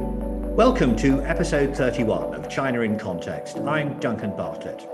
Welcome to episode 31 of China in Context. I'm Duncan Bartlett.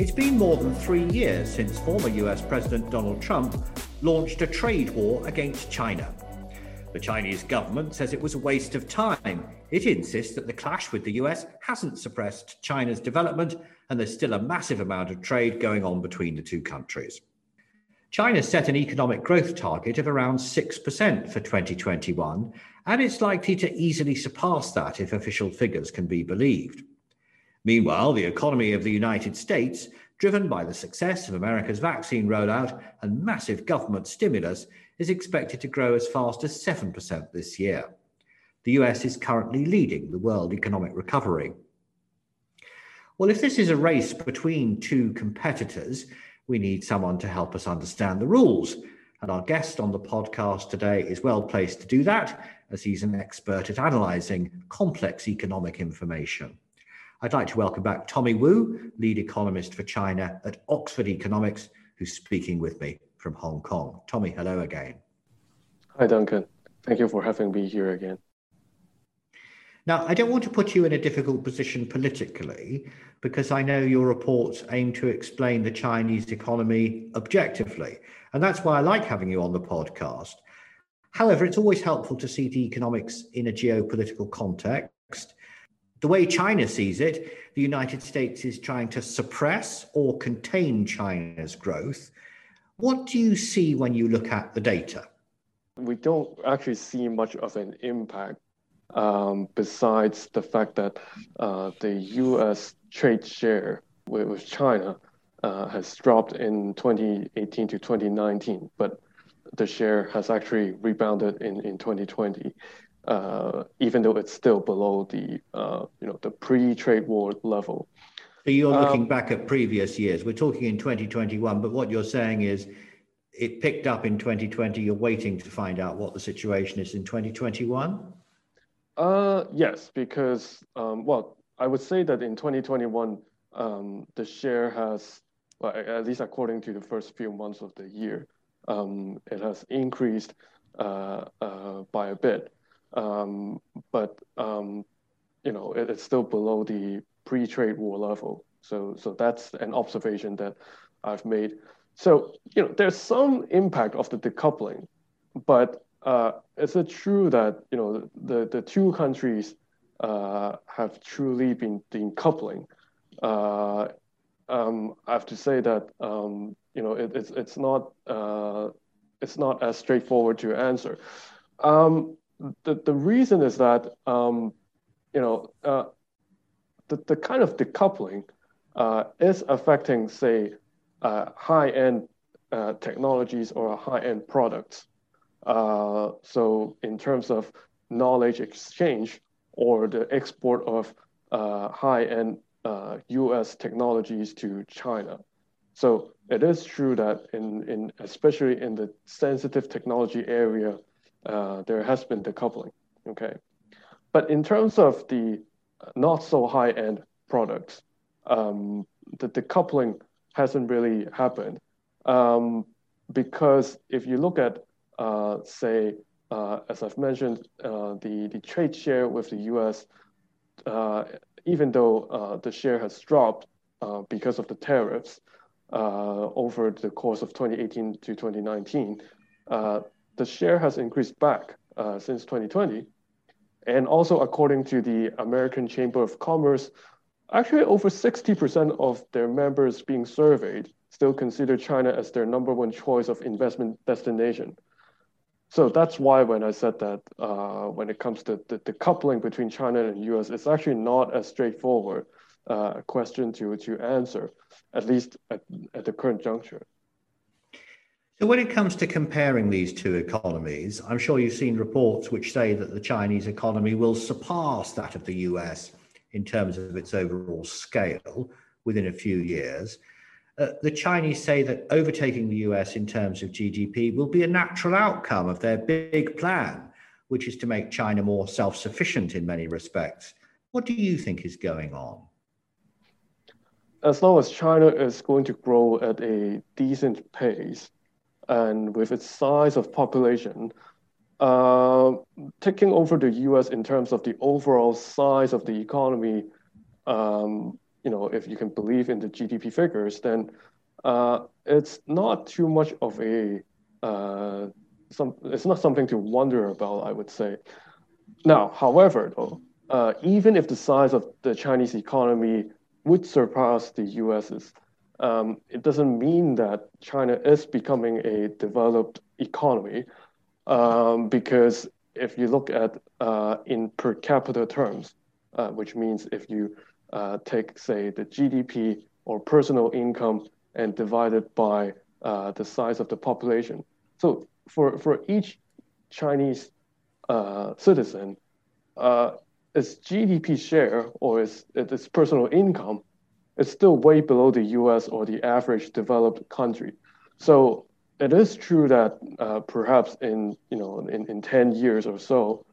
It's been more than three years since former US President Donald Trump launched a trade war against China. The Chinese government says it was a waste of time. It insists that the clash with the US hasn't suppressed China's development and there's still a massive amount of trade going on between the two countries. China set an economic growth target of around 6% for 2021, and it's likely to easily surpass that if official figures can be believed. Meanwhile, the economy of the United States, driven by the success of America's vaccine rollout and massive government stimulus, is expected to grow as fast as 7% this year. The US is currently leading the world economic recovery. Well, if this is a race between two competitors, we need someone to help us understand the rules. And our guest on the podcast today is well placed to do that, as he's an expert at analysing complex economic information. I'd like to welcome back Tommy Wu, lead economist for China at Oxford Economics, who's speaking with me from Hong Kong. Tommy, hello again. Hi, Duncan. Thank you for having me here again. Now, I don't want to put you in a difficult position politically because I know your reports aim to explain the Chinese economy objectively. And that's why I like having you on the podcast. However, it's always helpful to see the economics in a geopolitical context the way China sees it, the United States is trying to suppress or contain China's growth. What do you see when you look at the data? We don't actually see much of an impact um, besides the fact that uh, the US trade share with, with China uh, has dropped in 2018 to 2019, but the share has actually rebounded in, in 2020 uh, even though it's still below the uh, you know the pre-trade war level. So you're looking um, back at previous years. We're talking in 2021, but what you're saying is it picked up in 2020. You're waiting to find out what the situation is in 2021. Uh, yes, because um, well, I would say that in 2021, um, the share has, well, at least according to the first few months of the year, um, it has increased uh, uh, by a bit. Um, but um, you know it, it's still below the pre-trade war level. So so that's an observation that I've made. So you know there's some impact of the decoupling, but uh, is it true that you know the the two countries uh, have truly been decoupling? Uh, um, I have to say that um, you know it, it's it's not uh, it's not as straightforward to answer. Um, the, the reason is that, um, you know, uh, the, the kind of decoupling uh, is affecting, say, high-end uh, technologies or high-end products. Uh, so in terms of knowledge exchange or the export of uh, high-end US technologies to China. So it is true that in, in especially in the sensitive technology area, uh, there has been decoupling. Okay, but in terms of the not so high end products, um, the decoupling hasn't really happened um, because if you look at uh, say uh, as I've mentioned, uh, the the trade share with the U.S. Uh, even though uh, the share has dropped because of the tariffs over the course of 2018 to 2019, the share has increased back uh, since 2020. And also, according to the American Chamber of Commerce, actually over 60% of their members being surveyed still consider China as their number one choice of investment destination. So that's why when I said that uh, when it comes to the, the, coupling between China and the US, it's actually not a straightforward uh, question to, to answer, at least at, at the current juncture. So, when it comes to comparing these two economies, I'm sure you've seen reports which say that the Chinese economy will surpass that of the US in terms of its overall scale within a few years. Uh, the Chinese say that overtaking the US in terms of GDP will be a natural outcome of their big plan, which is to make China more self sufficient in many respects. What do you think is going on? As long as China is going to grow at a decent pace, and with its size of population, uh, taking over the U.S. in terms of the overall size of the economy, um, you know, if you can believe in the GDP figures, then uh, it's not too much of a uh, some. It's not something to wonder about, I would say. Now, however, though, uh, even if the size of the Chinese economy would surpass the U.S.'s, um, it doesn't mean that China is becoming a developed economy, um, because if you look at uh, in per capita terms, uh, which means if you uh, take, say, the GDP or personal income and divide it by uh, the size of the population. So for, for each Chinese uh, citizen, uh, its GDP share or its, its personal income is still way below the US or the average developed country. So it is true that uh, perhaps in, you know, in, in 10 years or so,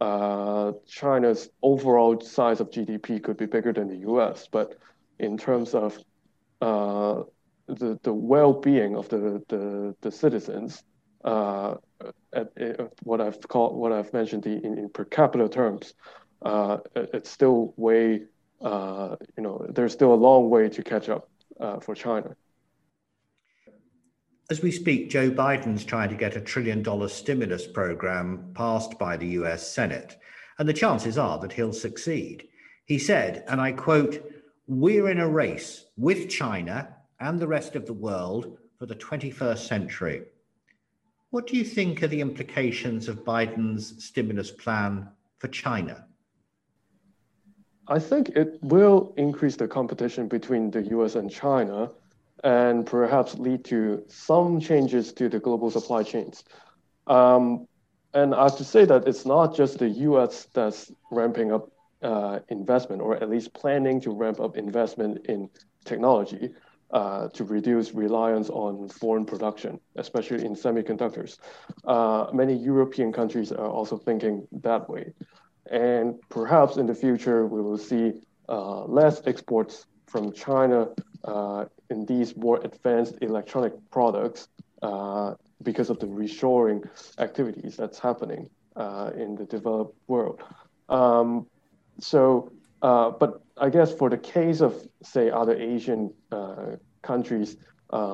uh, China's overall size of GDP could be bigger than the US. But in terms of uh, the, the well-being of the, the, the citizens, uh, at, at, what I've called, what I've mentioned the, in, in per capita terms, uh, it's still way, uh, you know, there's still a long way to catch up for China. As we speak, Joe Biden's trying to get a trillion dollar stimulus program passed by the US Senate, and the chances are that he'll succeed. He said, and I quote, We're in a race with China and the rest of the world for the 21st century. What do you think are the implications of Biden's stimulus plan for China? I think it will increase the competition between the US and China and perhaps lead to some changes to the global supply chains. Um, and I have to say that it's not just the US that's ramping up uh, investment, or at least planning to ramp up investment in technology uh, to reduce reliance on foreign production, especially in semiconductors. Uh, many European countries are also thinking that way. And perhaps in the future, we will see uh, less exports from China uh, in these more advanced electronic products uh, because of the reshoring activities that's happening uh, in the developed world. Um, so, uh, but I guess for the case of, say, other Asian uh, countries,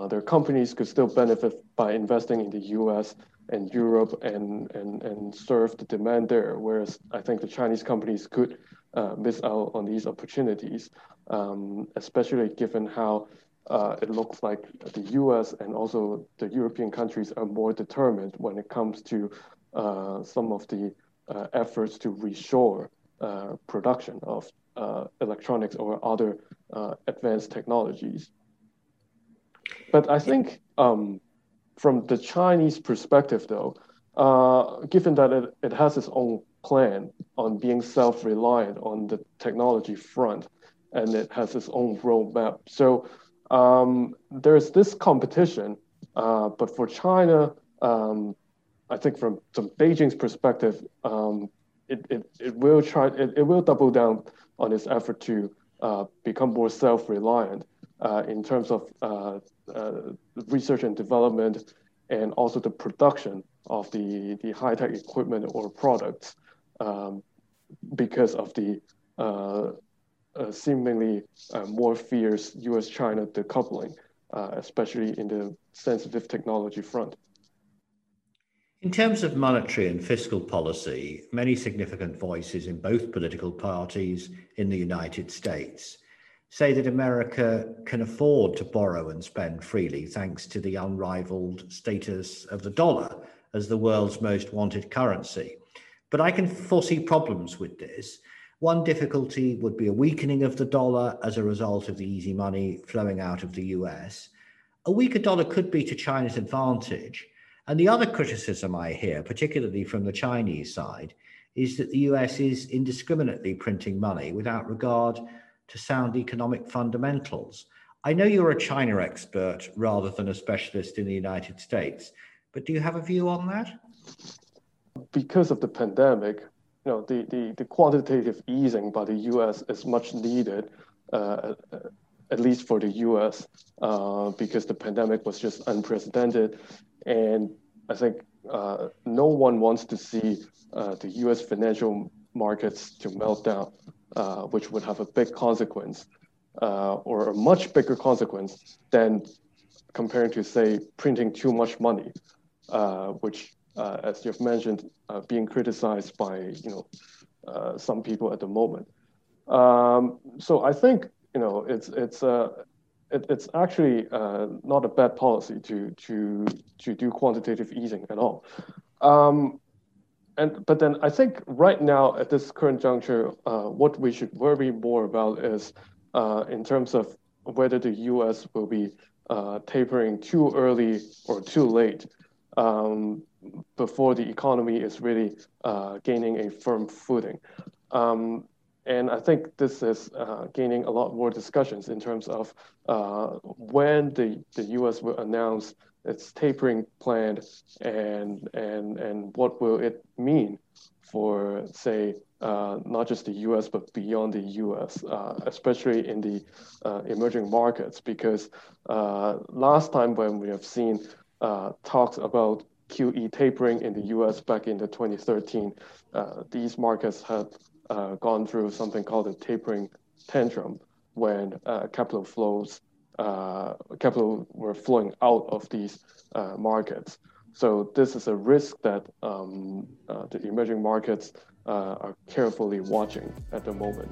their companies could still benefit by investing in the US and Europe and, and, and serve the demand there. Whereas I think the Chinese companies could uh, miss out on these opportunities, um, especially given how uh, it looks like the US and also the European countries are more determined when it comes to uh, some of the uh, efforts to reshore uh, production of uh, electronics or other advanced technologies. But I think um, from the Chinese perspective, though, uh, given that it, it has its own plan on being self-reliant on the technology front, and it has its own roadmap. So um, there's this competition, uh, but for China, um, I think from, from Beijing's perspective, um, it, it, it will try it, it will double down on its effort to uh, become more self-reliant uh, in terms of uh, uh, research and development and also the production of the, the high-tech equipment or products um, because of the uh, seemingly uh, more fierce U.S.-China decoupling, uh, especially in the sensitive technology front. In terms of monetary and fiscal policy, many significant voices in both political parties in the United States say that America can afford to borrow and spend freely thanks to the unrivaled status of the dollar as the world's most wanted currency. But I can foresee problems with this. One difficulty would be a weakening of the dollar as a result of the easy money flowing out of the US. A weaker dollar could be to China's advantage. And the other criticism I hear, particularly from the Chinese side, is that the US is indiscriminately printing money without regard to sound economic fundamentals. I know you're a China expert rather than a specialist in the United States, but do you have a view on that? Because of the pandemic, you know, the, the, the quantitative easing by the US is much needed, uh, at least for the US, uh, because the pandemic was just unprecedented. And I think uh, no one wants to see uh, the US financial markets to melt down, uh, which would have a big consequence uh, or a much bigger consequence than comparing to, say, printing too much money, which, as you've mentioned, being criticized by you know some people at the moment. Um, so I think you know it's it's uh, it, it's actually uh, not a bad policy to to to do quantitative easing at all. Um, and but then I think right now at this current juncture, uh, what we should worry more about is uh, in terms of whether the U.S. will be uh, tapering too early or too late um, before the economy is really uh, gaining a firm footing. Um, and I think this is uh, gaining a lot more discussions in terms of uh, when the, the US will announce its tapering plan and, and, and what will it mean for, say, uh, not just the US, but beyond the US, uh, especially in the uh, emerging markets. Because last time when we have seen talks about QE tapering in the US back in the 2013, these markets had uh, gone through something called a tapering tantrum when uh, capital flows, uh, capital were flowing out of these uh, markets. So this is a risk that um, uh, the emerging markets uh, are carefully watching at the moment.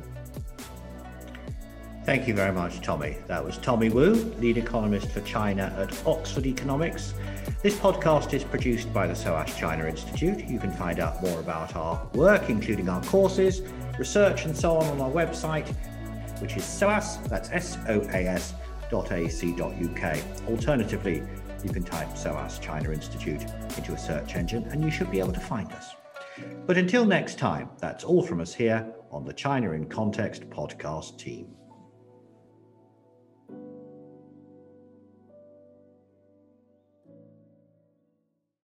Thank you very much, Tommy. That was Tommy Wu, lead economist for China at Oxford Economics. This podcast is produced by the SOAS China Institute. You can find out more about our work, including our courses, research, and so on, on our website, which is SOAS, that's S O A S dot ac.uk. Alternatively, you can type SOAS China Institute into a search engine and you should be able to find us. But until next time, that's all from us here on the China in Context podcast team.